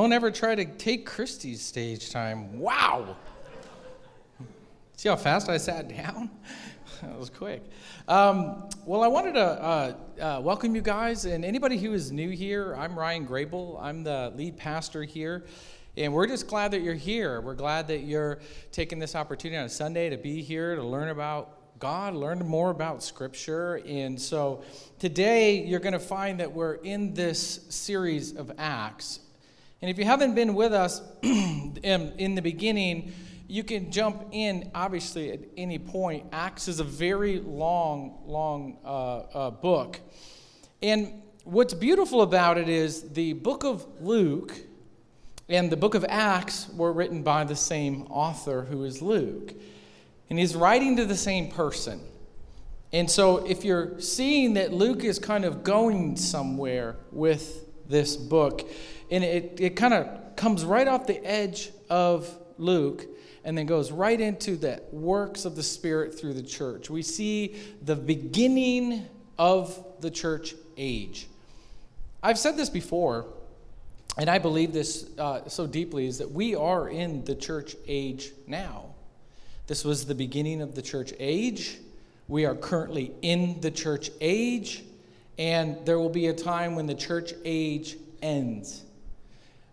Don't ever try to take Christy's stage time. Wow. See how fast I sat down? that was quick. Um, well, I wanted to uh, uh, welcome you guys and anybody who is new here. I'm Ryan Grable. I'm the lead pastor here. And we're just glad that you're here. We're glad that you're taking this opportunity on a Sunday to be here to learn about God, learn more about Scripture. And so today you're going to find that we're in this series of Acts. And if you haven't been with us in the beginning, you can jump in, obviously, at any point. Acts is a very long, long uh, uh, book. And what's beautiful about it is the book of Luke and the book of Acts were written by the same author who is Luke. And he's writing to the same person. And so if you're seeing that Luke is kind of going somewhere with this book, and it, it kind of comes right off the edge of Luke and then goes right into the works of the Spirit through the church. We see the beginning of the church age. I've said this before, and I believe this uh, so deeply, is that we are in the church age now. This was the beginning of the church age. We are currently in the church age, and there will be a time when the church age ends.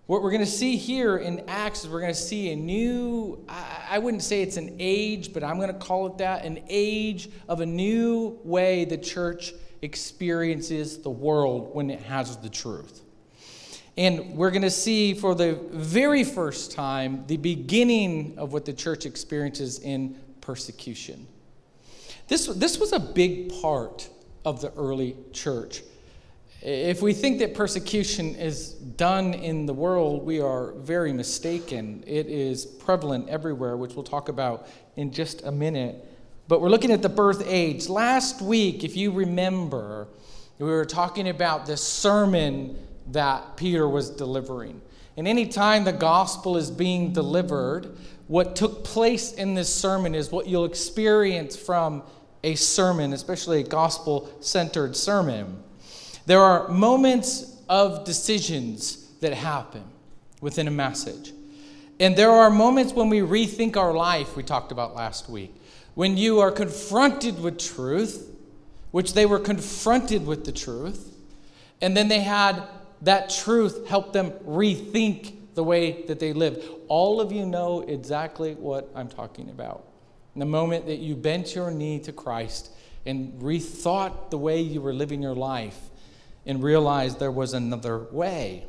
What we're going to see here in Acts is we're going to see a new, I wouldn't say it's an age, but I'm going to call it that an age of a new way the church experiences the world when it has the truth. And we're going to see for the very first time the beginning of what the church experiences in persecution. This, this was a big part of the early church. If we think that persecution is done in the world, we are very mistaken. It is prevalent everywhere, which we'll talk about in just a minute. But we're looking at the birth age. Last week, if you remember, we were talking about this sermon that Peter was delivering. And anytime the gospel is being delivered, what took place in this sermon is what you'll experience from a sermon, especially a gospel centered sermon. There are moments of decisions that happen within a message. And there are moments when we rethink our life, we talked about last week. When you are confronted with truth, which they were confronted with the truth, and then they had that truth help them rethink the way that they live. All of you know exactly what I'm talking about. In the moment that you bent your knee to Christ and rethought the way you were living your life, and realize there was another way.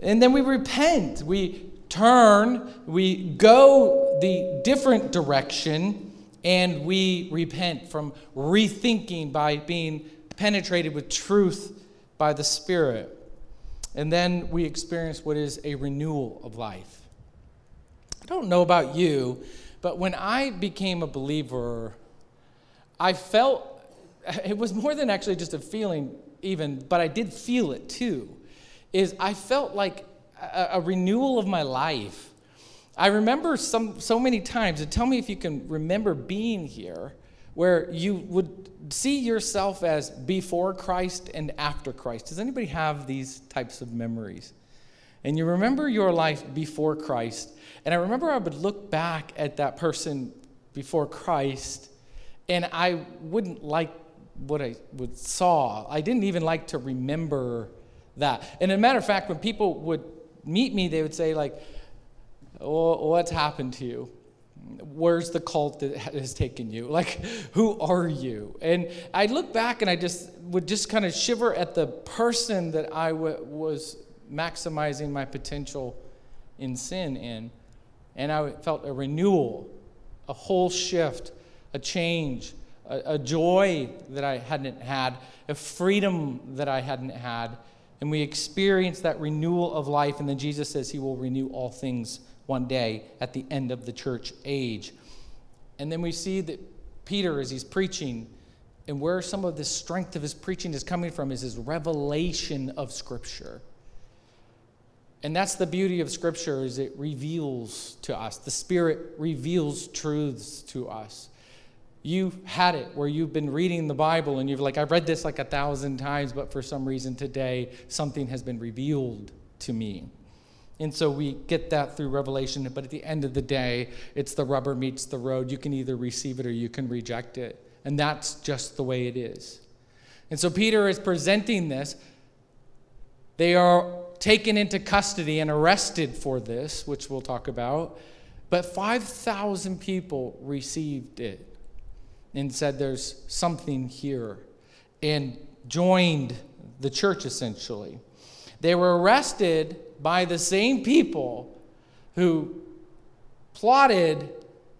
And then we repent. We turn, we go the different direction, and we repent from rethinking by being penetrated with truth by the Spirit. And then we experience what is a renewal of life. I don't know about you, but when I became a believer, I felt it was more than actually just a feeling even, but I did feel it too, is I felt like a, a renewal of my life. I remember some, so many times, and tell me if you can remember being here, where you would see yourself as before Christ and after Christ. Does anybody have these types of memories? And you remember your life before Christ. And I remember I would look back at that person before Christ, and I wouldn't like what I would saw. I didn't even like to remember that. And as a matter of fact, when people would meet me, they would say like, oh, "What's happened to you? Where's the cult that has taken you? Like, who are you?" And I look back and I just would just kind of shiver at the person that I w- was maximizing my potential in sin in, and I felt a renewal, a whole shift, a change a, a joy that I hadn't had, a freedom that I hadn't had. And we experience that renewal of life. And then Jesus says he will renew all things one day at the end of the church age. And then we see that Peter, as he's preaching, and where some of the strength of his preaching is coming from is his revelation of Scripture. And that's the beauty of Scripture is it reveals to us. The Spirit reveals truths to us you had it where you've been reading the Bible and you've like, I've read this like a thousand times, but for some reason today something has been revealed to me. And so we get that through Revelation, but at the end of the day, it's the rubber meets the road. You can either receive it or you can reject it. And that's just the way it is. And so Peter is presenting this. They are taken into custody and arrested for this, which we'll talk about. But 5,000 people received it and said there's something here and joined the church essentially. They were arrested by the same people who plotted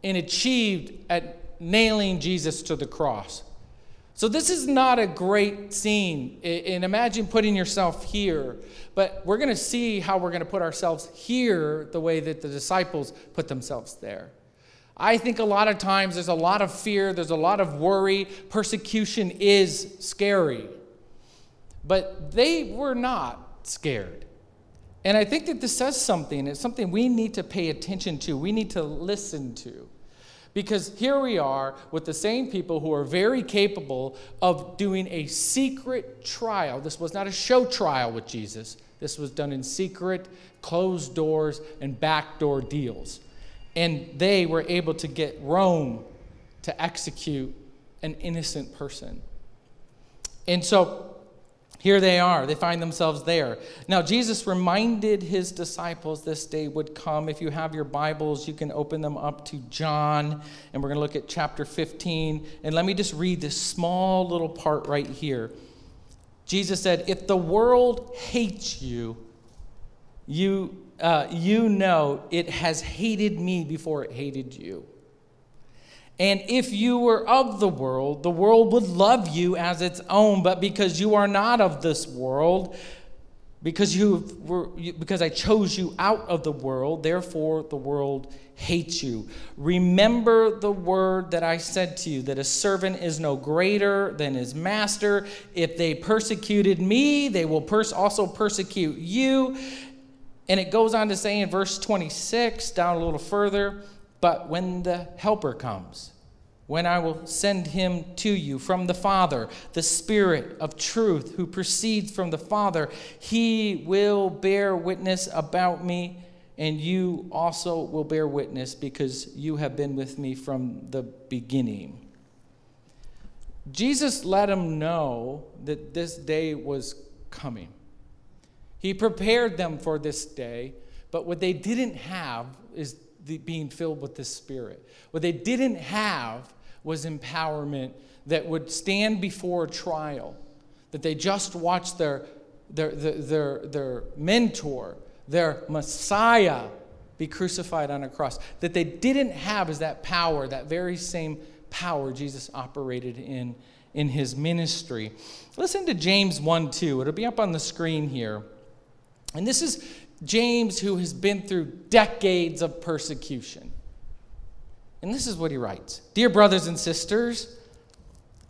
and achieved at nailing Jesus to the cross. So, this is not a great scene. And imagine putting yourself here. But we're going to see how we're going to put ourselves here the way that the disciples put themselves there. I think a lot of times there's a lot of fear, there's a lot of worry. Persecution is scary. But they were not scared. And I think that this says something. It's something we need to pay attention to, we need to listen to. Because here we are with the same people who are very capable of doing a secret trial. This was not a show trial with Jesus, this was done in secret, closed doors, and backdoor deals. And they were able to get Rome to execute an innocent person. And so here they are. They find themselves there. Now, Jesus reminded his disciples this day would come. If you have your Bibles, you can open them up to John, and we're going to look at chapter 15. And let me just read this small little part right here. Jesus said, If the world hates you, you, uh, you know it has hated me before it hated you. And if you were of the world, the world would love you as its own, but because you are not of this world, because you were because I chose you out of the world, therefore the world hates you. Remember the word that I said to you that a servant is no greater than his master. If they persecuted me, they will pers- also persecute you. And it goes on to say in verse 26, down a little further, but when the Helper comes, when I will send him to you from the Father, the Spirit of truth who proceeds from the Father, he will bear witness about me, and you also will bear witness because you have been with me from the beginning. Jesus let him know that this day was coming. He prepared them for this day, but what they didn't have is the, being filled with the Spirit. What they didn't have was empowerment that would stand before a trial, that they just watched their, their, their, their, their mentor, their Messiah, be crucified on a cross. That they didn't have is that power, that very same power Jesus operated in in his ministry. Listen to James 1 2. It'll be up on the screen here. And this is James, who has been through decades of persecution. And this is what he writes Dear brothers and sisters,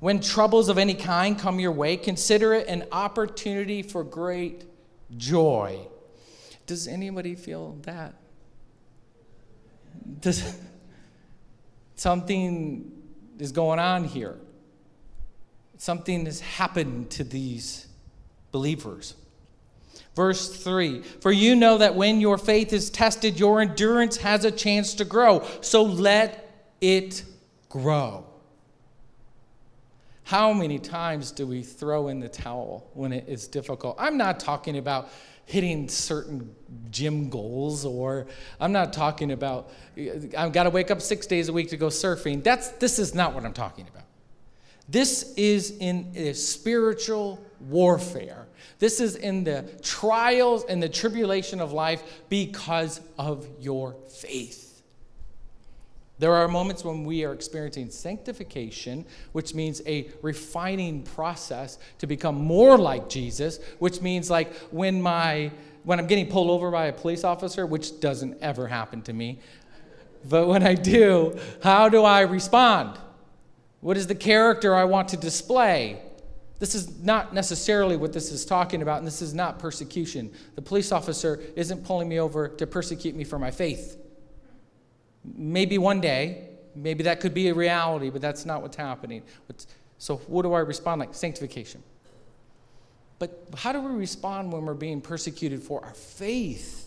when troubles of any kind come your way, consider it an opportunity for great joy. Does anybody feel that? Does, something is going on here. Something has happened to these believers. Verse 3 For you know that when your faith is tested, your endurance has a chance to grow. So let it grow. How many times do we throw in the towel when it is difficult? I'm not talking about hitting certain gym goals or I'm not talking about I've got to wake up 6 days a week to go surfing. That's this is not what I'm talking about. This is in a spiritual warfare. This is in the trials and the tribulation of life because of your faith. There are moments when we are experiencing sanctification, which means a refining process to become more like Jesus, which means like when my when I'm getting pulled over by a police officer, which doesn't ever happen to me, but when I do, how do I respond? What is the character I want to display? This is not necessarily what this is talking about, and this is not persecution. The police officer isn't pulling me over to persecute me for my faith. Maybe one day, maybe that could be a reality, but that's not what's happening. So, what do I respond like? Sanctification. But how do we respond when we're being persecuted for our faith?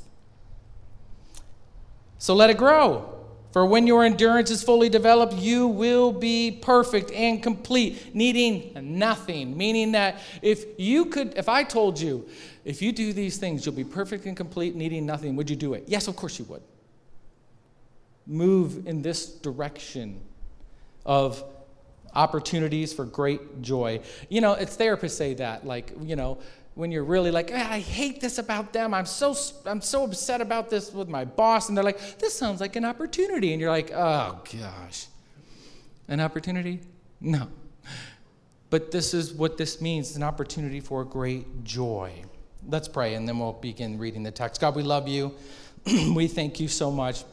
So let it grow. For when your endurance is fully developed, you will be perfect and complete, needing nothing. Meaning that if you could, if I told you, if you do these things, you'll be perfect and complete, needing nothing, would you do it? Yes, of course you would. Move in this direction of opportunities for great joy. You know, it's therapists say that, like, you know, when you're really like, ah, I hate this about them. I'm so I'm so upset about this with my boss, and they're like, this sounds like an opportunity, and you're like, oh gosh, an opportunity? No. But this is what this means an opportunity for great joy. Let's pray, and then we'll begin reading the text. God, we love you. we thank you so much.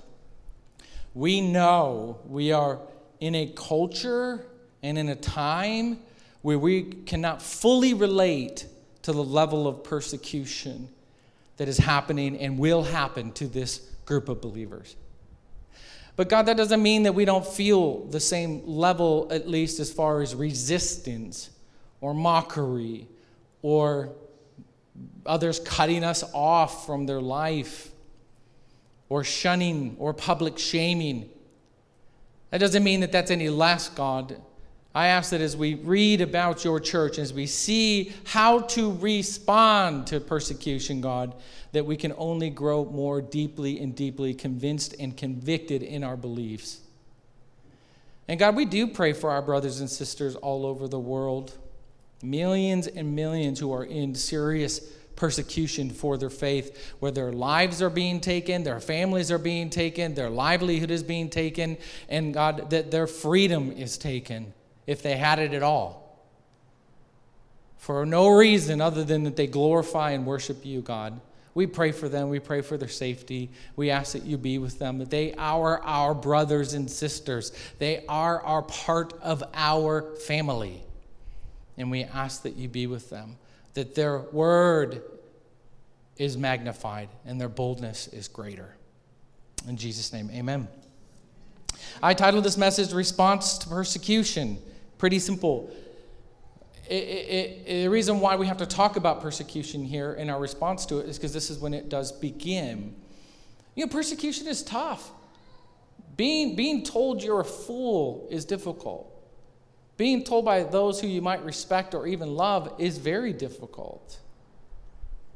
We know we are in a culture and in a time where we cannot fully relate to the level of persecution that is happening and will happen to this group of believers. But God, that doesn't mean that we don't feel the same level, at least as far as resistance or mockery or others cutting us off from their life or shunning or public shaming. That doesn't mean that that's any less, God. I ask that as we read about your church, as we see how to respond to persecution, God, that we can only grow more deeply and deeply convinced and convicted in our beliefs. And God, we do pray for our brothers and sisters all over the world, millions and millions who are in serious persecution for their faith, where their lives are being taken, their families are being taken, their livelihood is being taken, and God, that their freedom is taken if they had it at all. For no reason other than that they glorify and worship you, God. We pray for them. We pray for their safety. We ask that you be with them, that they are our brothers and sisters. They are our part of our family. And we ask that you be with them, that their word is magnified and their boldness is greater. In Jesus' name, amen. I titled this message Response to Persecution. Pretty simple. It, it, it, the reason why we have to talk about persecution here in our response to it is because this is when it does begin. You know, persecution is tough. Being, being told you're a fool is difficult. Being told by those who you might respect or even love is very difficult.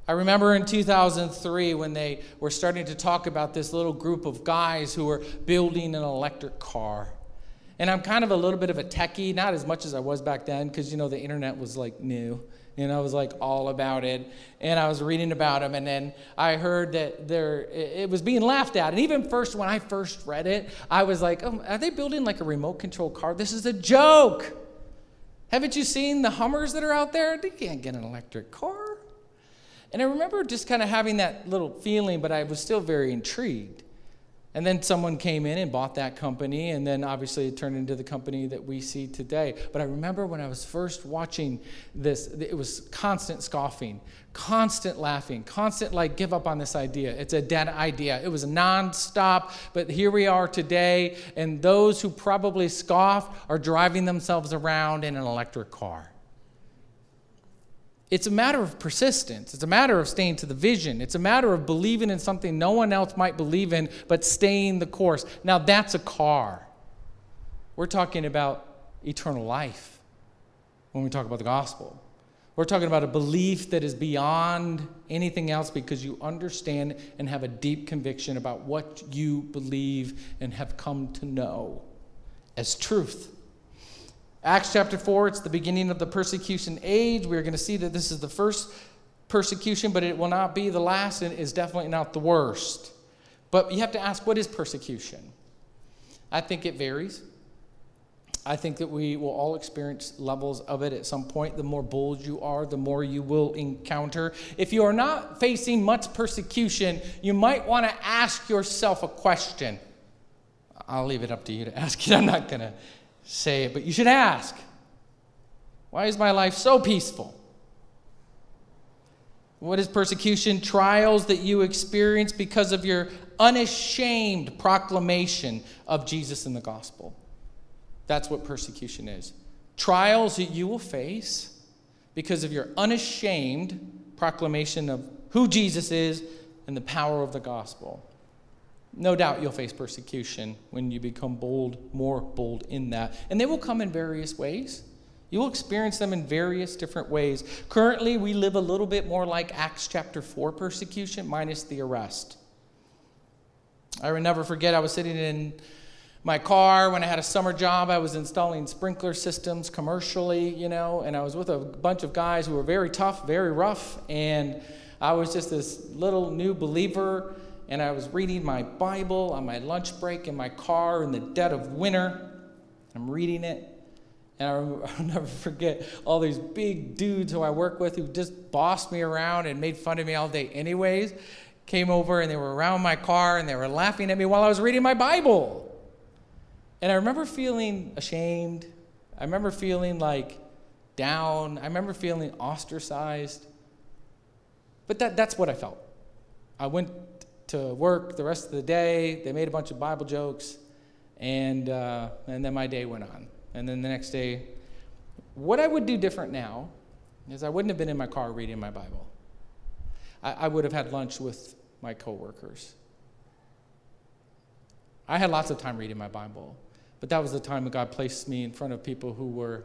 I remember in 2003 when they were starting to talk about this little group of guys who were building an electric car. And I'm kind of a little bit of a techie, not as much as I was back then, because you know the internet was like new, and I was like all about it. And I was reading about them, and then I heard that there it was being laughed at. And even first, when I first read it, I was like, oh, "Are they building like a remote control car? This is a joke." Haven't you seen the Hummers that are out there? They can't get an electric car. And I remember just kind of having that little feeling, but I was still very intrigued. And then someone came in and bought that company, and then obviously it turned into the company that we see today. But I remember when I was first watching this, it was constant scoffing, constant laughing, constant like, give up on this idea. It's a dead idea. It was nonstop, but here we are today, and those who probably scoffed are driving themselves around in an electric car. It's a matter of persistence. It's a matter of staying to the vision. It's a matter of believing in something no one else might believe in, but staying the course. Now, that's a car. We're talking about eternal life when we talk about the gospel. We're talking about a belief that is beyond anything else because you understand and have a deep conviction about what you believe and have come to know as truth. Acts chapter 4, it's the beginning of the persecution age. We're going to see that this is the first persecution, but it will not be the last and is definitely not the worst. But you have to ask what is persecution? I think it varies. I think that we will all experience levels of it at some point. The more bold you are, the more you will encounter. If you are not facing much persecution, you might want to ask yourself a question. I'll leave it up to you to ask it. I'm not going to say it, but you should ask why is my life so peaceful? What is persecution? Trials that you experience because of your unashamed proclamation of Jesus in the gospel. That's what persecution is. Trials that you will face because of your unashamed proclamation of who Jesus is and the power of the gospel. No doubt you'll face persecution when you become bold, more bold in that. And they will come in various ways. You will experience them in various different ways. Currently, we live a little bit more like Acts chapter 4 persecution, minus the arrest. I will never forget, I was sitting in my car when I had a summer job. I was installing sprinkler systems commercially, you know, and I was with a bunch of guys who were very tough, very rough, and I was just this little new believer and I was reading my Bible on my lunch break in my car in the dead of winter. I'm reading it, and I will never forget all these big dudes who I work with who just bossed me around and made fun of me all day, anyways, came over and they were around my car and they were laughing at me while I was reading my Bible. And I remember feeling ashamed. I remember feeling like down. I remember feeling ostracized. But that, that's what I felt. I went to work the rest of the day. They made a bunch of Bible jokes, and, uh, and then my day went on. And then the next day, what I would do different now is I wouldn't have been in my car reading my Bible. I, I would have had lunch with my coworkers. I had lots of time reading my Bible, but that was the time that God placed me in front of people who were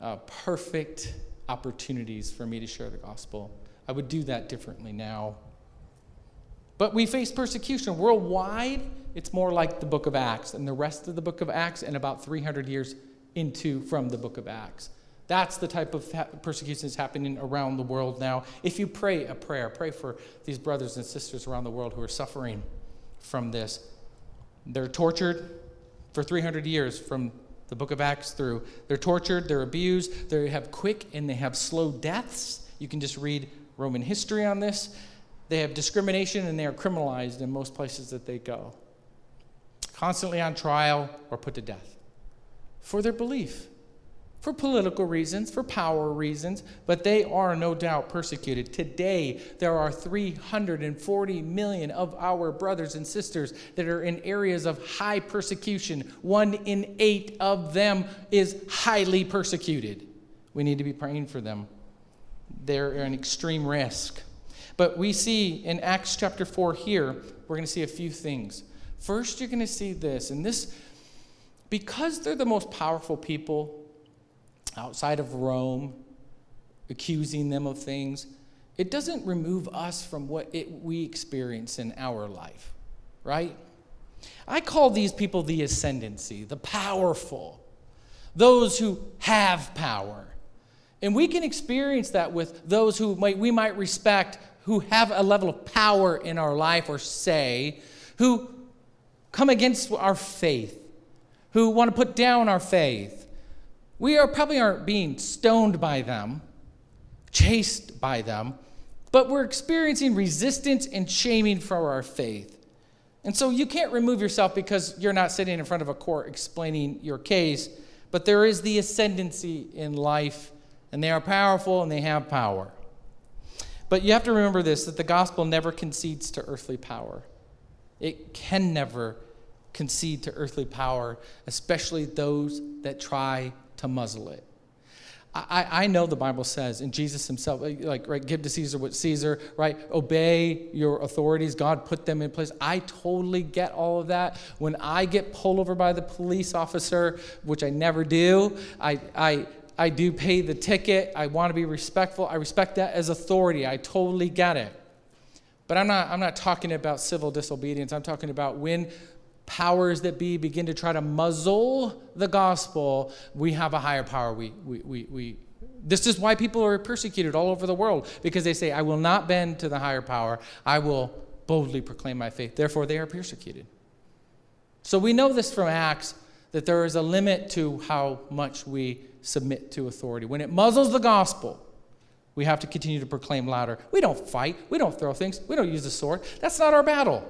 uh, perfect opportunities for me to share the gospel. I would do that differently now. But we face persecution worldwide. It's more like the book of Acts and the rest of the book of Acts, and about 300 years into from the book of Acts. That's the type of persecution that's happening around the world now. If you pray a prayer, pray for these brothers and sisters around the world who are suffering from this. They're tortured for 300 years from the book of Acts through. They're tortured, they're abused, they have quick and they have slow deaths. You can just read Roman history on this. They have discrimination and they are criminalized in most places that they go. Constantly on trial or put to death for their belief, for political reasons, for power reasons, but they are no doubt persecuted. Today, there are 340 million of our brothers and sisters that are in areas of high persecution. One in eight of them is highly persecuted. We need to be praying for them. They're in extreme risk. But we see in Acts chapter 4 here, we're going to see a few things. First, you're going to see this, and this, because they're the most powerful people outside of Rome, accusing them of things, it doesn't remove us from what it, we experience in our life, right? I call these people the ascendancy, the powerful, those who have power. And we can experience that with those who might, we might respect who have a level of power in our life or say, who come against our faith, who want to put down our faith. We are probably aren't being stoned by them, chased by them, but we're experiencing resistance and shaming for our faith. And so you can't remove yourself because you're not sitting in front of a court explaining your case, but there is the ascendancy in life, and they are powerful and they have power. But you have to remember this that the gospel never concedes to earthly power. It can never concede to earthly power, especially those that try to muzzle it. I, I know the Bible says, and Jesus himself, like, right, give to Caesar what Caesar, right? Obey your authorities. God put them in place. I totally get all of that. When I get pulled over by the police officer, which I never do, I, I, I do pay the ticket. I want to be respectful. I respect that as authority. I totally get it. But I'm not, I'm not talking about civil disobedience. I'm talking about when powers that be begin to try to muzzle the gospel, we have a higher power. We, we, we, we, this is why people are persecuted all over the world because they say, I will not bend to the higher power. I will boldly proclaim my faith. Therefore, they are persecuted. So we know this from Acts that there is a limit to how much we submit to authority. When it muzzles the gospel, we have to continue to proclaim louder. We don't fight, we don't throw things, we don't use the sword. That's not our battle.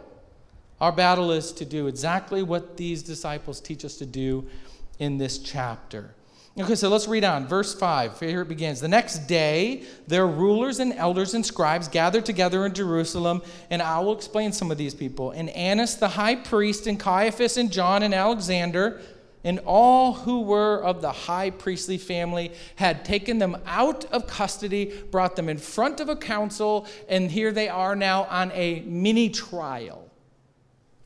Our battle is to do exactly what these disciples teach us to do in this chapter. Okay, so let's read on. Verse 5, here it begins. The next day, their rulers and elders and scribes gathered together in Jerusalem, and I will explain some of these people. And Annas the high priest, and Caiaphas, and John, and Alexander, and all who were of the high priestly family had taken them out of custody, brought them in front of a council, and here they are now on a mini trial.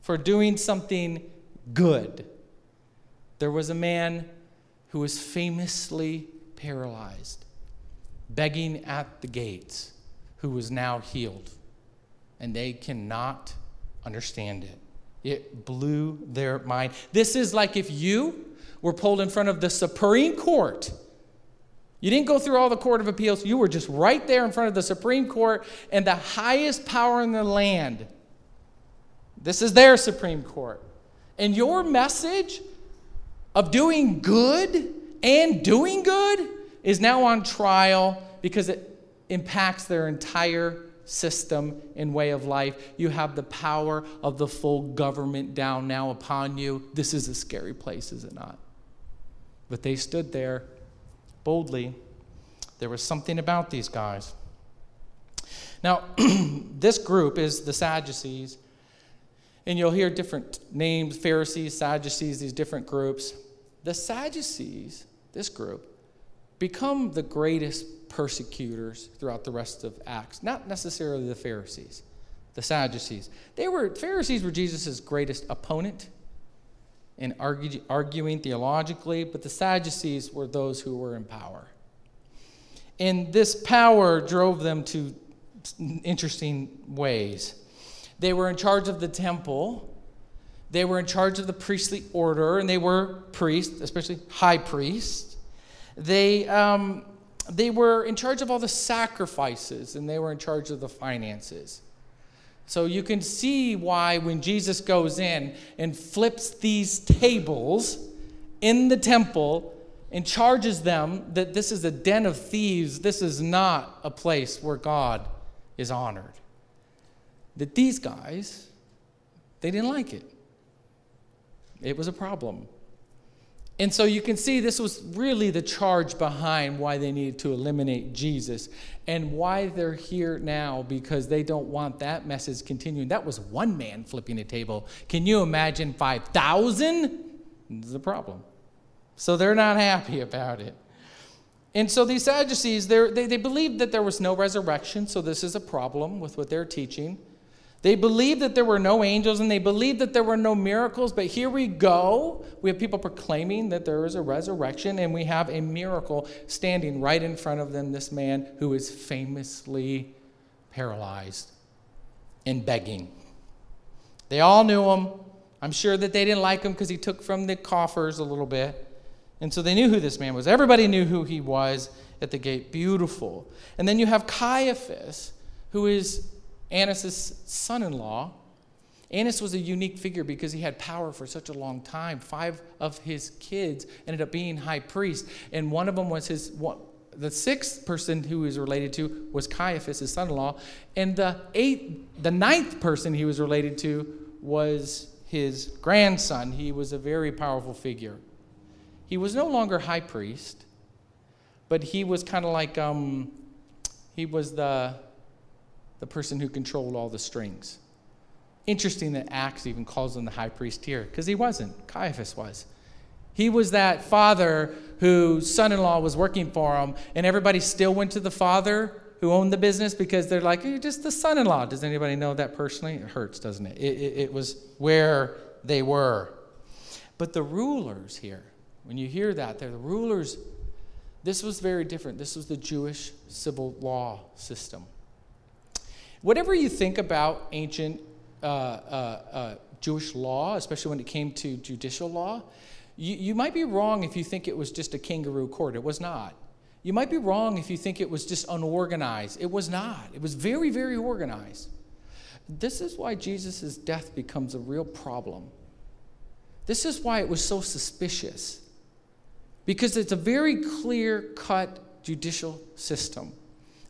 for doing something good. There was a man who was famously paralyzed, begging at the gates, who was now healed. And they cannot understand it. It blew their mind. This is like if you were pulled in front of the Supreme Court. You didn't go through all the Court of Appeals. You were just right there in front of the Supreme Court and the highest power in the land. This is their Supreme Court. And your message of doing good and doing good is now on trial because it impacts their entire system and way of life. You have the power of the full government down now upon you. This is a scary place, is it not? But they stood there boldly. There was something about these guys. Now, this group is the Sadducees. And you'll hear different names Pharisees, Sadducees, these different groups. The Sadducees, this group, become the greatest persecutors throughout the rest of Acts. Not necessarily the Pharisees, the Sadducees. They were Pharisees were Jesus' greatest opponent in argue, arguing theologically, but the Sadducees were those who were in power. And this power drove them to interesting ways. They were in charge of the temple. They were in charge of the priestly order, and they were priests, especially high priests. They, um, they were in charge of all the sacrifices, and they were in charge of the finances. So you can see why when Jesus goes in and flips these tables in the temple and charges them that this is a den of thieves, this is not a place where God is honored that these guys, they didn't like it. It was a problem. And so you can see this was really the charge behind why they needed to eliminate Jesus and why they're here now because they don't want that message continuing. That was one man flipping a table. Can you imagine 5,000? This is a problem. So they're not happy about it. And so these Sadducees, they, they believed that there was no resurrection, so this is a problem with what they're teaching. They believed that there were no angels and they believed that there were no miracles, but here we go. We have people proclaiming that there is a resurrection, and we have a miracle standing right in front of them this man who is famously paralyzed and begging. They all knew him. I'm sure that they didn't like him because he took from the coffers a little bit. And so they knew who this man was. Everybody knew who he was at the gate. Beautiful. And then you have Caiaphas, who is Annas' son in law. Annas was a unique figure because he had power for such a long time. Five of his kids ended up being high priests, and one of them was his. One, the sixth person who he was related to was Caiaphas, his son-in-law, and the eighth, the ninth person he was related to was his grandson. He was a very powerful figure. He was no longer high priest, but he was kind of like um, he was the the person who controlled all the strings. Interesting that Acts even calls him the high priest here, because he wasn't. Caiaphas was. He was that father whose son in law was working for him, and everybody still went to the father who owned the business because they're like, you're just the son in law. Does anybody know that personally? It hurts, doesn't it? It, it? it was where they were. But the rulers here, when you hear that, they're the rulers. This was very different. This was the Jewish civil law system. Whatever you think about ancient uh, uh, uh, Jewish law, especially when it came to judicial law, you, you might be wrong if you think it was just a kangaroo court. It was not. You might be wrong if you think it was just unorganized. It was not. It was very, very organized. This is why Jesus' death becomes a real problem. This is why it was so suspicious. Because it's a very clear cut judicial system.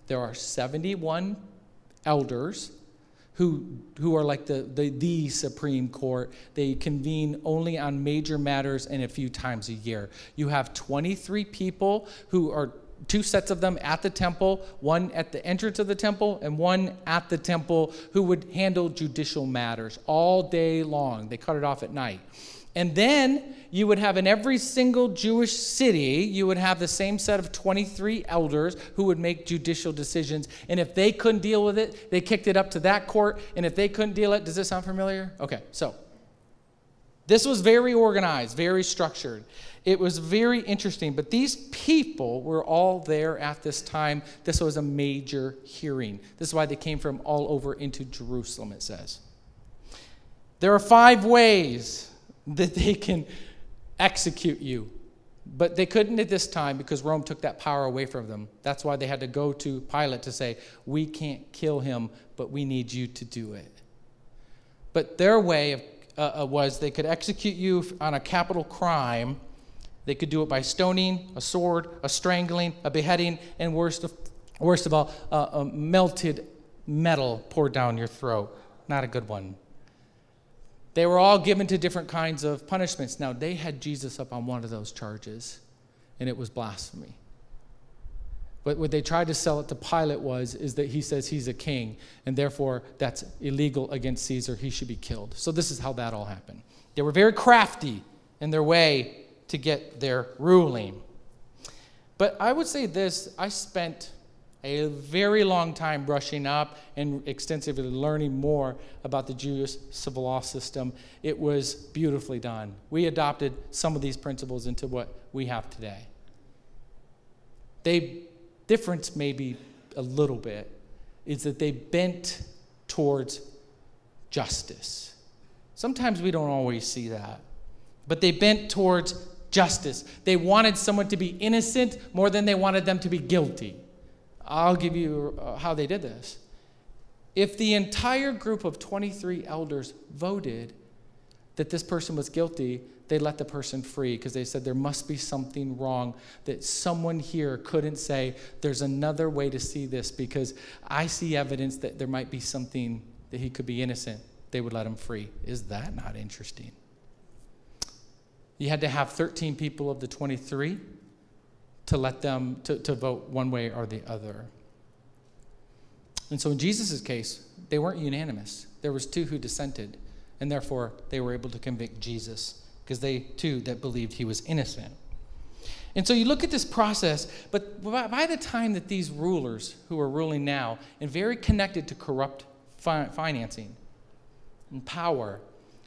There are 71 elders who, who are like the, the, the Supreme Court. They convene only on major matters and a few times a year. You have 23 people who are two sets of them at the temple, one at the entrance of the temple and one at the temple, who would handle judicial matters all day long. They cut it off at night. And then you would have in every single Jewish city, you would have the same set of 23 elders who would make judicial decisions. And if they couldn't deal with it, they kicked it up to that court. And if they couldn't deal it, does this sound familiar? Okay, so This was very organized, very structured. It was very interesting, but these people were all there at this time. This was a major hearing. This is why they came from all over into Jerusalem, it says. There are five ways that they can execute you, but they couldn't at this time because Rome took that power away from them. That's why they had to go to Pilate to say, We can't kill him, but we need you to do it. But their way of, uh, uh was they could execute you on a capital crime they could do it by stoning, a sword, a strangling, a beheading, and worst of, worst of all, uh, a melted metal poured down your throat. Not a good one. They were all given to different kinds of punishments. Now, they had Jesus up on one of those charges, and it was blasphemy. But what they tried to sell it to Pilate was is that he says he's a king, and therefore that's illegal against Caesar. He should be killed. So this is how that all happened. They were very crafty in their way to get their ruling. But I would say this I spent a very long time brushing up and extensively learning more about the Jewish civil law system. It was beautifully done. We adopted some of these principles into what we have today. They difference maybe a little bit is that they bent towards justice. Sometimes we don't always see that, but they bent towards justice. They wanted someone to be innocent more than they wanted them to be guilty. I'll give you uh, how they did this. If the entire group of 23 elders voted that this person was guilty, they let the person free because they said there must be something wrong that someone here couldn't say there's another way to see this because I see evidence that there might be something that he could be innocent. They would let him free. Is that not interesting? You had to have 13 people of the 23 to let them to, to vote one way or the other. And so in Jesus' case, they weren't unanimous. There was two who dissented, and therefore they were able to convict Jesus because they too that believed he was innocent. And so you look at this process, but by the time that these rulers who are ruling now and very connected to corrupt fi- financing and power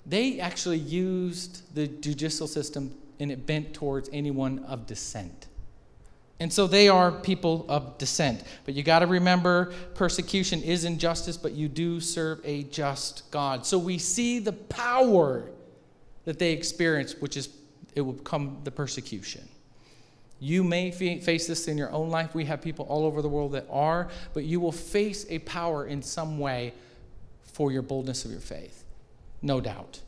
they actually used the judicial system and it bent towards anyone of dissent. And so they are people of dissent. But you got to remember persecution is injustice, but you do serve a just God. So we see the power that they experience, which is it will become the persecution. You may face this in your own life. We have people all over the world that are, but you will face a power in some way for your boldness of your faith no doubt.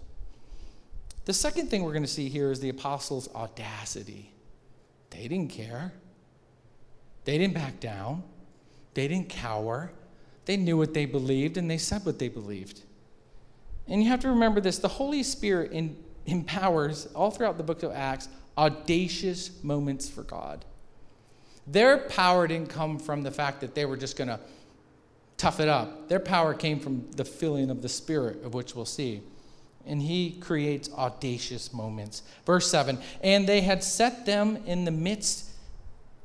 The second thing we're going to see here is the apostles' audacity. They didn't care, they didn't back down, they didn't cower. They knew what they believed and they said what they believed. And you have to remember this the Holy Spirit in, empowers, all throughout the book of Acts, audacious moments for God. Their power didn't come from the fact that they were just going to tough it up. Their power came from the filling of the Spirit, of which we'll see. And he creates audacious moments. Verse 7 And they had set them in the midst,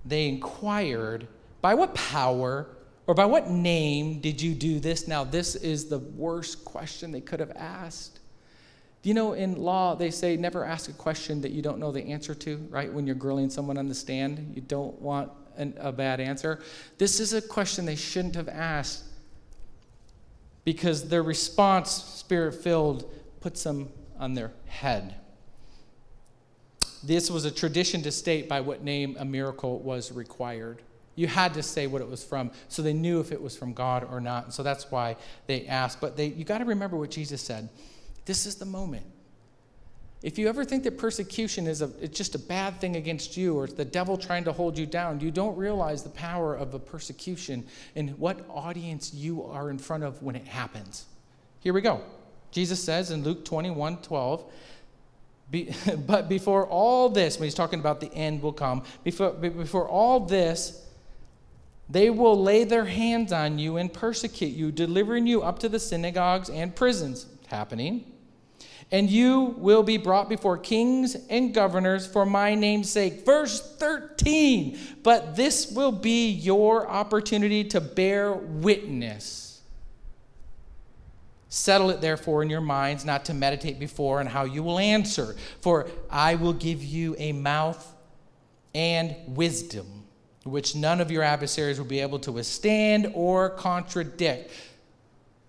they inquired, By what power or by what name did you do this? Now, this is the worst question they could have asked. You know, in law, they say never ask a question that you don't know the answer to, right? When you're grilling someone on the stand, you don't want an, a bad answer. This is a question they shouldn't have asked because their response, spirit filled, puts them on their head. This was a tradition to state by what name a miracle was required. You had to say what it was from, so they knew if it was from God or not. And so that's why they asked. But they, you got to remember what Jesus said. This is the moment. If you ever think that persecution is a, it's just a bad thing against you or it's the devil trying to hold you down, you don't realize the power of a persecution and what audience you are in front of when it happens. Here we go. Jesus says in Luke 21 12, be, but before all this, when he's talking about the end will come, before, before all this, they will lay their hands on you and persecute you, delivering you up to the synagogues and prisons. happening and you will be brought before kings and governors for my name's sake. Verse 13. But this will be your opportunity to bear witness. Settle it therefore in your minds not to meditate before and how you will answer. For I will give you a mouth and wisdom, which none of your adversaries will be able to withstand or contradict.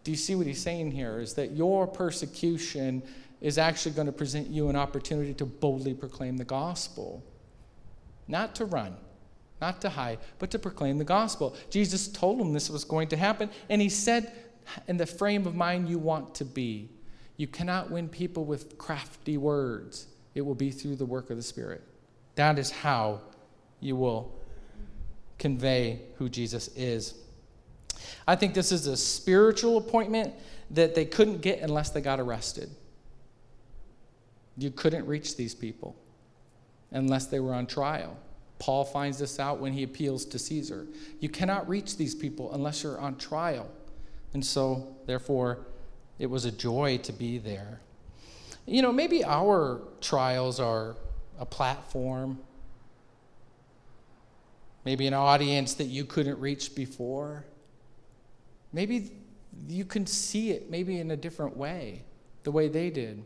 Do you see what he's saying here? Is that your persecution is actually going to present you an opportunity to boldly proclaim the gospel. Not to run, not to hide, but to proclaim the gospel. Jesus told him this was going to happen, and he said, in the frame of mind you want to be. You cannot win people with crafty words, it will be through the work of the Spirit. That is how you will convey who Jesus is. I think this is a spiritual appointment that they couldn't get unless they got arrested. You couldn't reach these people unless they were on trial. Paul finds this out when he appeals to Caesar. You cannot reach these people unless you're on trial. And so, therefore, it was a joy to be there. You know, maybe our trials are a platform, maybe an audience that you couldn't reach before. Maybe you can see it maybe in a different way, the way they did.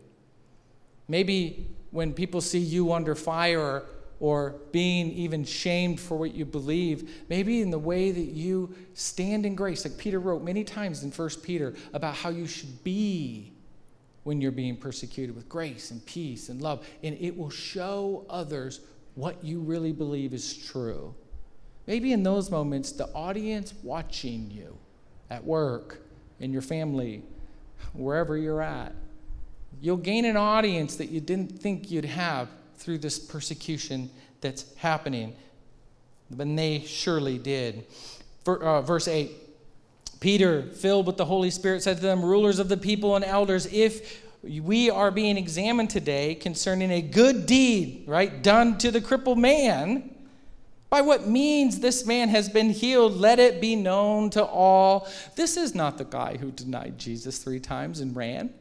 Maybe when people see you under fire or being even shamed for what you believe, maybe in the way that you stand in grace, like Peter wrote many times in 1 Peter about how you should be when you're being persecuted with grace and peace and love. And it will show others what you really believe is true. Maybe in those moments, the audience watching you at work, in your family, wherever you're at, you'll gain an audience that you didn't think you'd have through this persecution that's happening. But they surely did. Uh, verse 8 Peter, filled with the Holy Spirit, said to them, Rulers of the people and elders, if we are being examined today concerning a good deed, right, done to the crippled man, by what means this man has been healed, let it be known to all. This is not the guy who denied Jesus three times and ran.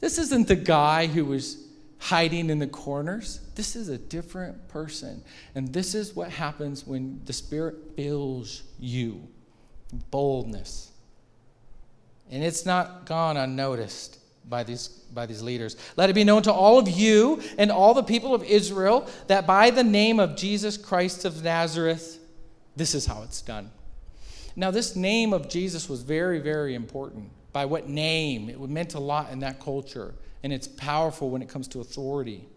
This isn't the guy who was hiding in the corners. This is a different person. And this is what happens when the Spirit fills you boldness. And it's not gone unnoticed by these, by these leaders. Let it be known to all of you and all the people of Israel that by the name of Jesus Christ of Nazareth, this is how it's done. Now, this name of Jesus was very, very important. By what name? It meant a lot in that culture and it's powerful when it comes to authority.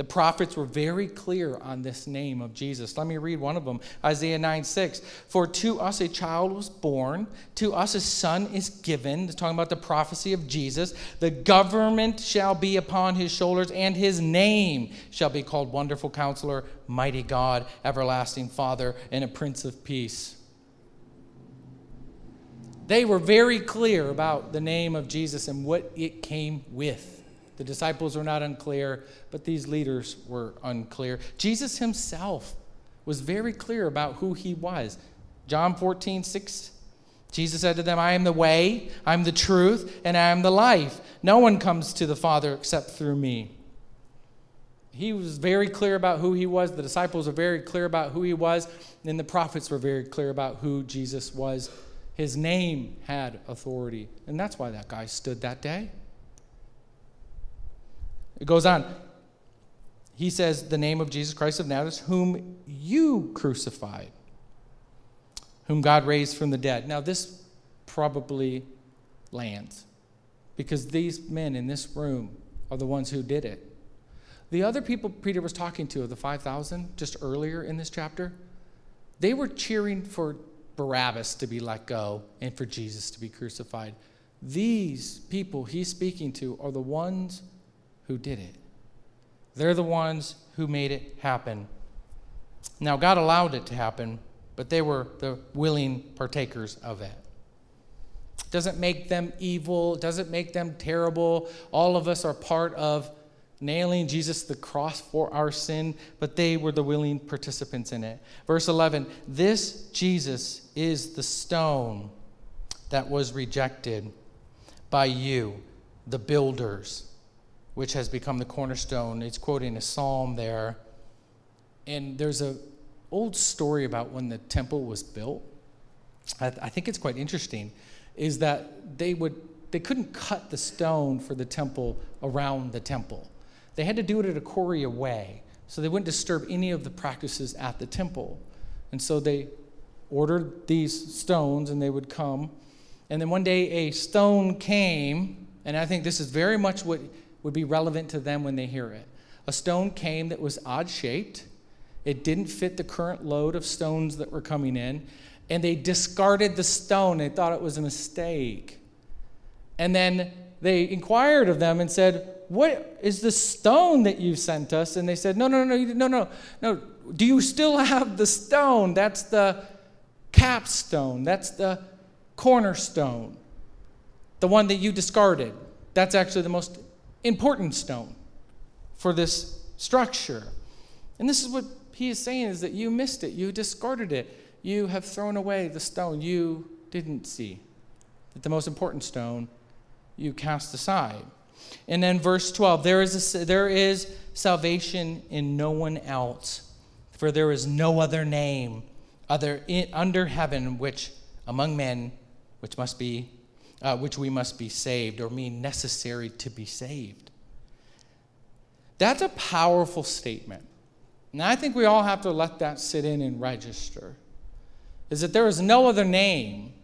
The prophets were very clear on this name of Jesus. Let me read one of them Isaiah 9 6. For to us a child was born, to us a son is given. It's talking about the prophecy of Jesus. The government shall be upon his shoulders, and his name shall be called Wonderful Counselor, Mighty God, Everlasting Father, and a Prince of Peace. They were very clear about the name of Jesus and what it came with. The disciples were not unclear, but these leaders were unclear. Jesus himself was very clear about who he was. John 14, 6. Jesus said to them, I am the way, I'm the truth, and I am the life. No one comes to the Father except through me. He was very clear about who he was. The disciples were very clear about who he was. And the prophets were very clear about who Jesus was. His name had authority. And that's why that guy stood that day. It goes on. He says, The name of Jesus Christ of Nazareth, whom you crucified, whom God raised from the dead. Now, this probably lands because these men in this room are the ones who did it. The other people Peter was talking to, of the 5,000, just earlier in this chapter, they were cheering for Barabbas to be let go and for Jesus to be crucified. These people he's speaking to are the ones who did it. They're the ones who made it happen. Now, God allowed it to happen, but they were the willing partakers of it. Doesn't make them evil, doesn't make them terrible. All of us are part of nailing Jesus the cross for our sin, but they were the willing participants in it. Verse 11 This Jesus is the stone that was rejected by you, the builders which has become the cornerstone. It's quoting a psalm there. And there's a old story about when the temple was built. I, th- I think it's quite interesting, is that they would they couldn't cut the stone for the temple around the temple. They had to do it at a quarry away, so they wouldn't disturb any of the practices at the temple. And so they ordered these stones, and they would come. And then one day a stone came, and I think this is very much what would be relevant to them when they hear it. A stone came that was odd shaped. It didn't fit the current load of stones that were coming in. And they discarded the stone. They thought it was a mistake. And then they inquired of them and said, What is the stone that you sent us? And they said, No, no, no, no, no, no. Do you still have the stone? That's the capstone. That's the cornerstone. The one that you discarded. That's actually the most important stone for this structure. And this is what he is saying is that you missed it. You discarded it. You have thrown away the stone you didn't see. That the most important stone you cast aside. And then verse 12 there is, a, there is salvation in no one else, for there is no other name other in, under heaven which among men which must be uh, which we must be saved or mean necessary to be saved. That's a powerful statement. And I think we all have to let that sit in and register. Is that there is no other name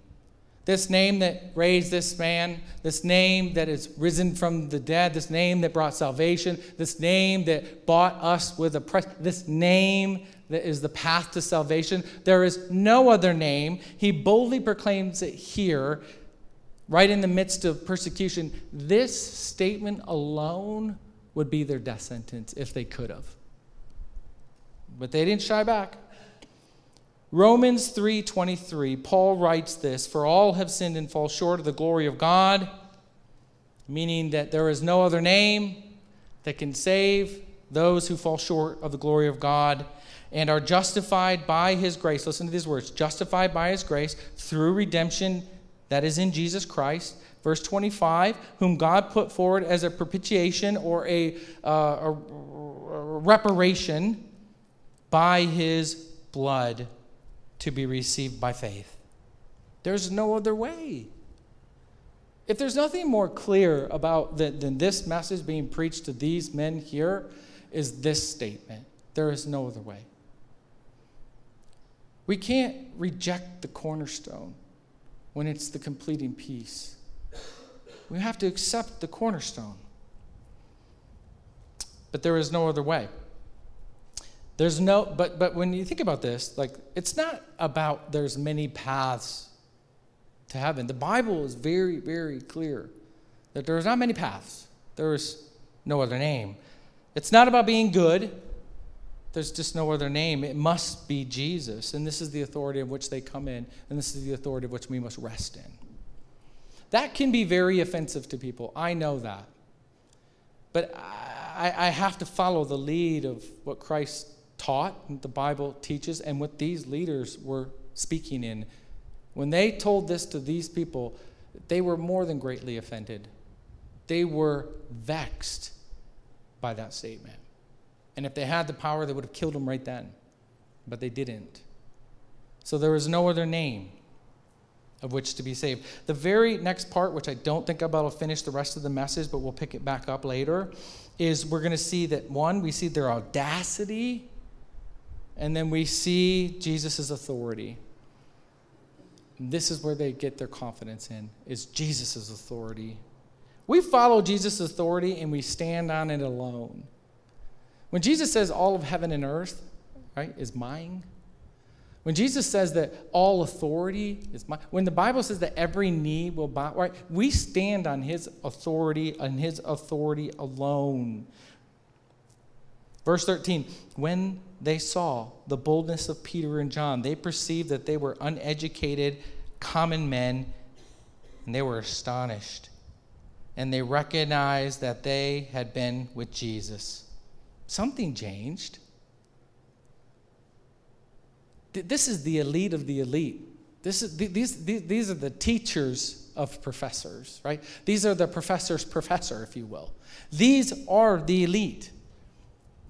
this name that raised this man, this name that is risen from the dead, this name that brought salvation, this name that bought us with a price, this name that is the path to salvation. There is no other name. He boldly proclaims it here, right in the midst of persecution. This statement alone would be their death sentence if they could have. But they didn't shy back. Romans 3:23 Paul writes this for all have sinned and fall short of the glory of God meaning that there is no other name that can save those who fall short of the glory of God and are justified by his grace listen to these words justified by his grace through redemption that is in Jesus Christ verse 25 whom God put forward as a propitiation or a, uh, a, reparation by his blood to be received by faith. There's no other way. If there's nothing more clear about the, than this message being preached to these men here, is this statement there is no other way. We can't reject the cornerstone when it's the completing piece. We have to accept the cornerstone. But there is no other way. There's no, but, but when you think about this, like, it's not about there's many paths to heaven. The Bible is very, very clear that there's not many paths. There is no other name. It's not about being good. There's just no other name. It must be Jesus. And this is the authority of which they come in, and this is the authority of which we must rest in. That can be very offensive to people. I know that. But I, I have to follow the lead of what Christ taught, the Bible teaches, and what these leaders were speaking in. When they told this to these people, they were more than greatly offended. They were vexed by that statement. And if they had the power, they would have killed him right then. But they didn't. So there was no other name of which to be saved. The very next part, which I don't think to finish the rest of the message, but we'll pick it back up later, is we're going to see that one, we see their audacity and then we see Jesus' authority. This is where they get their confidence in, is Jesus' authority. We follow Jesus' authority and we stand on it alone. When Jesus says all of heaven and earth, right, is mine, when Jesus says that all authority is mine, when the Bible says that every knee will bow, right, we stand on his authority and his authority alone. Verse 13, when they saw the boldness of Peter and John. They perceived that they were uneducated, common men, and they were astonished. And they recognized that they had been with Jesus. Something changed. This is the elite of the elite. This is, these, these, these are the teachers of professors, right? These are the professor's professor, if you will. These are the elite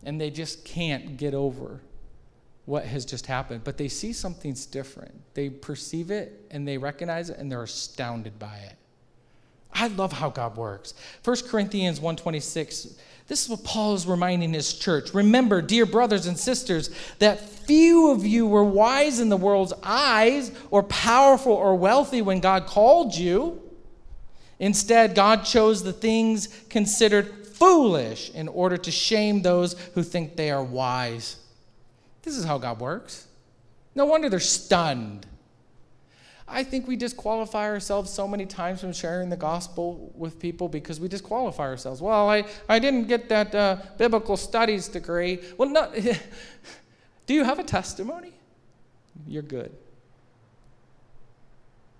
and they just can't get over what has just happened. But they see something's different. They perceive it and they recognize it and they're astounded by it. I love how God works. 1 Corinthians 126 this is what Paul is reminding his church. Remember, dear brothers and sisters, that few of you were wise in the world's eyes or powerful or wealthy when God called you. Instead, God chose the things considered foolish in order to shame those who think they are wise. This is how God works. No wonder they're stunned. I think we disqualify ourselves so many times from sharing the gospel with people because we disqualify ourselves. Well, I, I didn't get that uh, biblical studies degree. Well, no, do you have a testimony? You're good.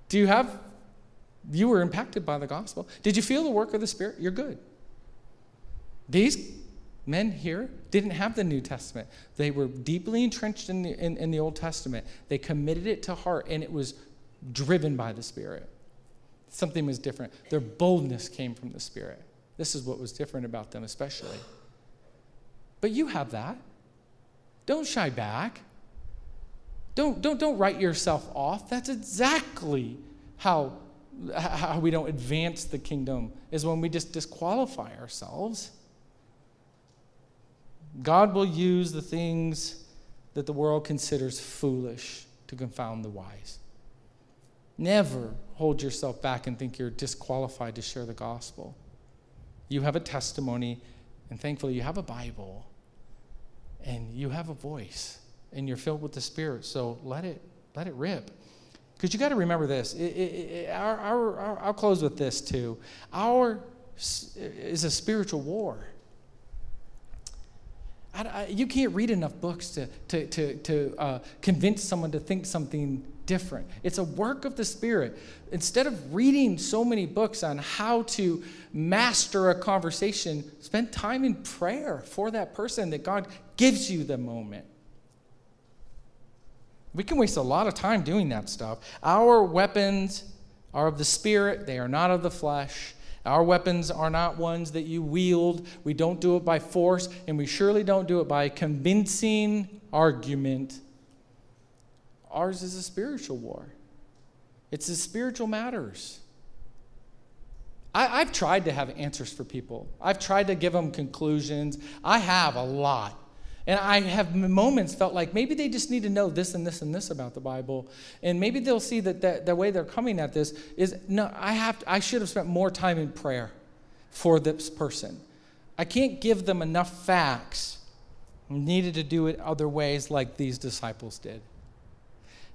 Do you have, you were impacted by the gospel? Did you feel the work of the Spirit? You're good. These men here didn't have the New Testament. They were deeply entrenched in the, in, in the Old Testament. They committed it to heart, and it was driven by the Spirit. Something was different. Their boldness came from the Spirit. This is what was different about them, especially. But you have that. Don't shy back. Don't, don't, don't write yourself off. That's exactly how, how we don't advance the kingdom, is when we just disqualify ourselves. God will use the things that the world considers foolish to confound the wise. Never hold yourself back and think you're disqualified to share the gospel. You have a testimony, and thankfully, you have a Bible, and you have a voice, and you're filled with the Spirit. So let it, let it rip. Because you got to remember this. It, it, it, our, our, our, I'll close with this too. Our is a spiritual war. I, I, you can't read enough books to, to, to, to uh, convince someone to think something different. It's a work of the Spirit. Instead of reading so many books on how to master a conversation, spend time in prayer for that person that God gives you the moment. We can waste a lot of time doing that stuff. Our weapons are of the Spirit, they are not of the flesh. Our weapons are not ones that you wield. We don't do it by force, and we surely don't do it by convincing argument. Ours is a spiritual war, it's the spiritual matters. I, have tried to have answers for people, I've tried to give them conclusions. I have a lot. And I have moments felt like maybe they just need to know this and this and this about the Bible. And maybe they'll see that the, the way they're coming at this is no, I, have to, I should have spent more time in prayer for this person. I can't give them enough facts. I needed to do it other ways like these disciples did.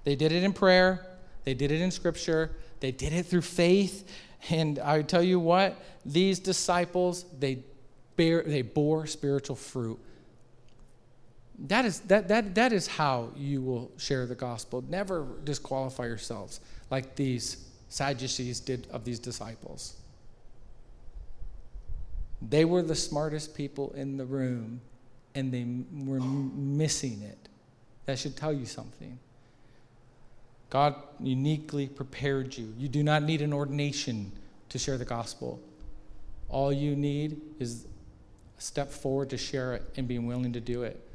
They did it in prayer, they did it in scripture, they did it through faith. And I tell you what, these disciples, they, bear, they bore spiritual fruit that is, that, that, that is how you will share the gospel. Never disqualify yourselves like these Sadducees did of these disciples. They were the smartest people in the room and they were missing it. That should tell you something. God uniquely prepared you. You do not need an ordination to share the gospel. All you need is a step forward to share it and being willing to do it.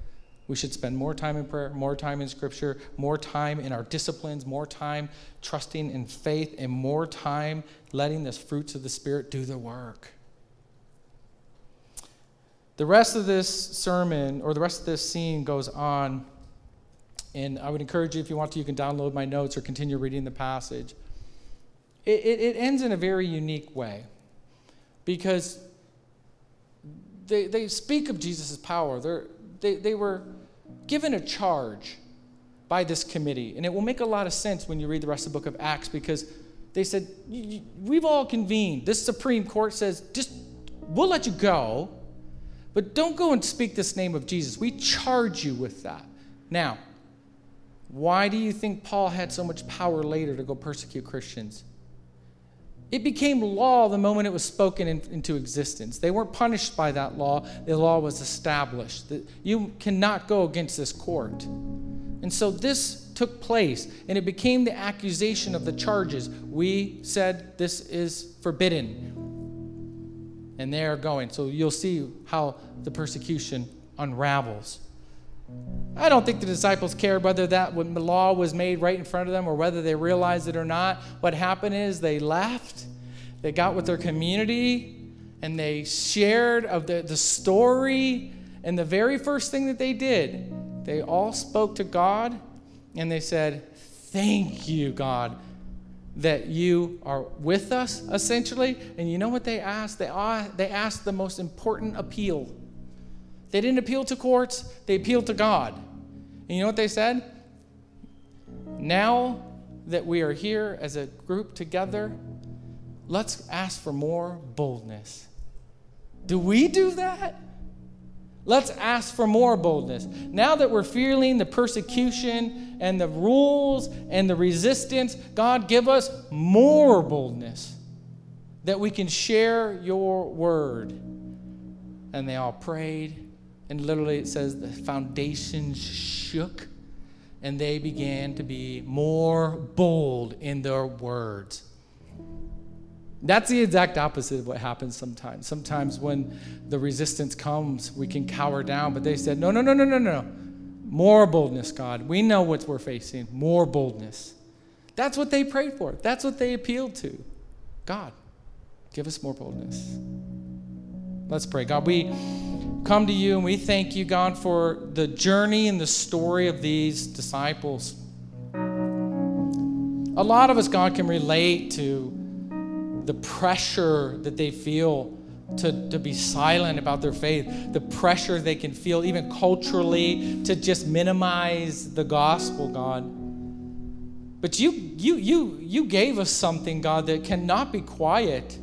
We should spend more time in prayer, more time in scripture, more time in our disciplines, more time trusting in faith, and more time letting the fruits of the Spirit do the work. The rest of this sermon, or the rest of this scene, goes on. And I would encourage you, if you want to, you can download my notes or continue reading the passage. It, it, it ends in a very unique way because they, they speak of Jesus' power. They're, they, they were given a charge by this committee. And it will make a lot of sense when you read the rest of the book of Acts because they said, We've all convened. This Supreme Court says, just we'll let you go, but don't go and speak this name of Jesus. We charge you with that. Now, why do you think Paul had so much power later to go persecute Christians? It became law the moment it was spoken in, into existence. They weren't punished by that law, the law was established. You cannot go against this court. And so this took place, and it became the accusation of the charges. We said this is forbidden. And they are going. So you'll see how the persecution unravels. I don't think the disciples cared whether that law was made right in front of them or whether they realized it or not. What happened is they left they got with their community and they shared of the, the story. And the very first thing that they did, they all spoke to God and they said, Thank you, God, that you are with us, essentially. And you know what they asked? They, they asked the most important appeal. They didn't appeal to courts, they appealed to God. And you know what they said? Now that we are here as a group together, let's ask for more boldness. Do we do that? Let's ask for more boldness. Now that we're feeling the persecution and the rules and the resistance, God, give us more boldness that we can share your word. And they all prayed, and literally it says the foundations shook, and they began to be more bold in their words. That's the exact opposite of what happens sometimes. Sometimes when the resistance comes, we can cower down, but they said, no, no, no, no, no, no. More boldness, God. We know what we're facing. More boldness. That's what they prayed for. That's what they appealed to. God, give us more boldness. Let's pray. God, we come to you and we thank you, God, for the journey and the story of these disciples. A lot of us, God, can relate to the pressure that they feel to, to be silent about their faith, the pressure they can feel, even culturally, to just minimize the gospel, God. But you, you, you, you gave us something, God, that cannot be quiet.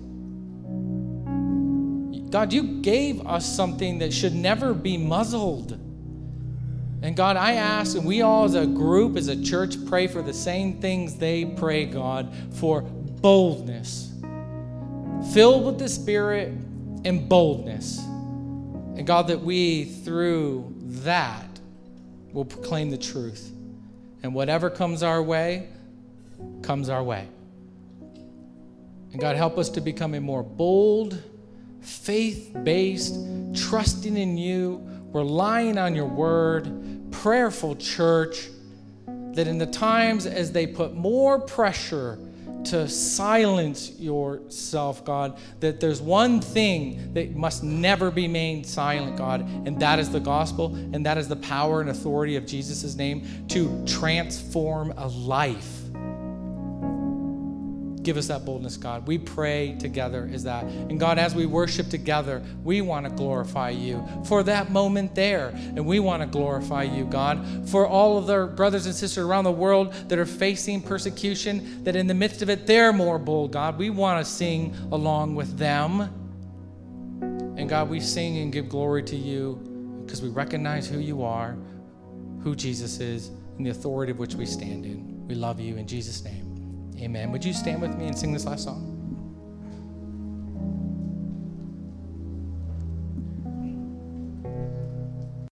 God, you gave us something that should never be muzzled. And God, I ask, and we all as a group, as a church, pray for the same things they pray, God, for boldness filled with the Spirit and boldness. And God, that we, through that, will proclaim the truth. And whatever comes our way, comes our way. And God, help us to become a more bold, faith based, trusting in you, relying on your word, prayerful church, that in the times as they put more pressure to silence yourself, God, that there's one thing that must never be made silent, God, and that is the gospel, and that is the power and authority of Jesus' name to transform a life. Give us that boldness, God. We pray together is that. And God, as we worship together, we want to glorify you for that moment there. And we want to glorify you, God, for all of their brothers and sisters around the world that are facing persecution, that in the midst of it, they're more bold, God. We want to sing along with them. And God, we sing and give glory to you because we recognize who you are, who Jesus is, and the authority of which we stand in. We love you in Jesus' name. Amen. Would you stand with me and sing this last song?